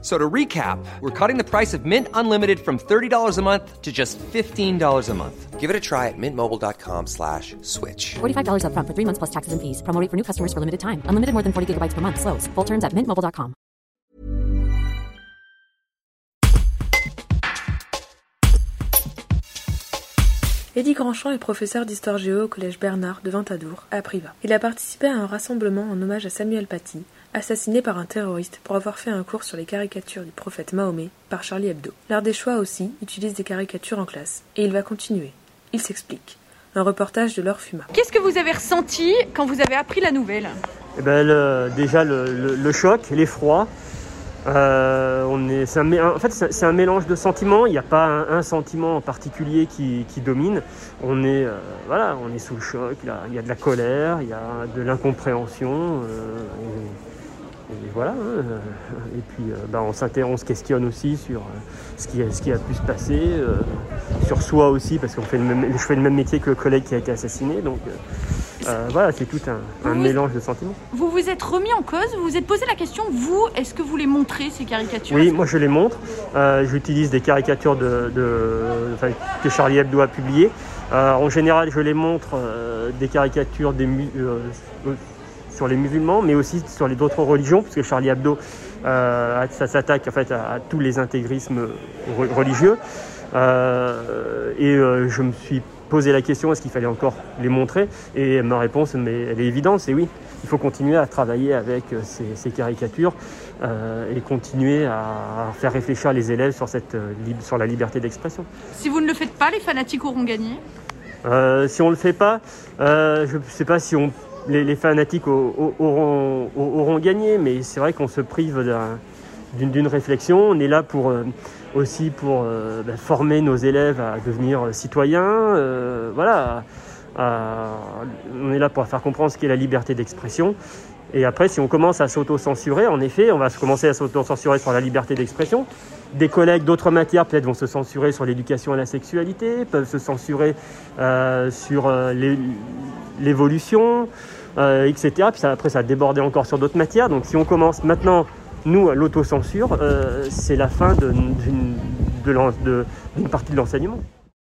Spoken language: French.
So to recap, we're cutting the price of Mint Unlimited from $30 a month to just $15 a month. Give it a try at mintmobile.com slash switch. $45 upfront for three months plus taxes and fees. Promo rate for new customers for limited time. Unlimited more than 40 gigabytes per month. Slows. Full terms at mintmobile.com. Eddie Grandchamp est professeur d'histoire géo au collège Bernard de Ventadour, à Privas. Il a participé à un rassemblement en hommage à Samuel Paty, assassiné par un terroriste pour avoir fait un cours sur les caricatures du prophète Mahomet par Charlie Hebdo. L'art des choix aussi utilise des caricatures en classe, et il va continuer. Il s'explique. Un reportage de Laure Fuma. Qu'est-ce que vous avez ressenti quand vous avez appris la nouvelle? Eh ben, le- déjà le, le- le choc, l'effroi. Euh, on est, un en fait, c'est c'est un mélange de sentiments. Il n'y a pas un, un sentiment en particulier qui, qui domine. On est, euh, voilà, on est sous le choc. là. Il y a de la colère, il y a de l'incompréhension. euh, et, voilà. hein. Et puis, euh, ben, on s'interroge, on se questionne aussi sur euh, ce qui, a- ce qui a pu se passer, euh, sur soi aussi, parce qu'on fait le même, je fais le même métier que le collègue qui a été assassiné. Donc, euh, euh, voilà, c'est tout un, un Vous- mélange de sentiments. Vous vous êtes remis en cause, vous vous êtes posé la question, vous, est-ce que vous les montrez ces caricatures? Oui, moi je les montre. Euh, J'utilise des caricatures de, de- enfin, que Charlie Hebdo a publiées. Euh, en général, je les montre euh, des caricatures des euh, euh, sur les musulmans, mais aussi sur les d'autres religions, puisque Charlie Hebdo, euh, ça s'attaque en fait à, tous les intégrismes re- religieux. Euh, et euh, je me suis posé la question est-ce qu'il fallait encore les montrer? Et ma réponse, mais elle est évidente, c'est oui. Il faut continuer à travailler avec ces, caricatures et continuer à faire réfléchir les élèves sur, cette, sur la liberté d'expression. Si vous ne le faites pas, les fanatiques auront gagné. Euh, si on ne le fait pas, euh, je ne sais pas si on, les, fanatiques au- au- auront, au- auront gagné, mais c'est vrai qu'on se prive d'un- d'une réflexion. On est là pour, euh, aussi pour bah, former nos élèves à devenir citoyens. voilà, on est là pour faire comprendre ce qu'est la liberté d'expression. Et après, si on commence à s'auto-censurer, en effet, on va commencer à s'auto-censurer sur la liberté d'expression. Des collègues d'autres matières peut-être vont se censurer sur l'éducation à la sexualité, peuvent se censurer euh, sur euh, l'é- l'évolution, euh, etc. Puis après, ça a débordé encore sur d'autres matières. Donc si on commence maintenant, nous, à l'autocensure, c'est la fin d'une partie de l'enseignement.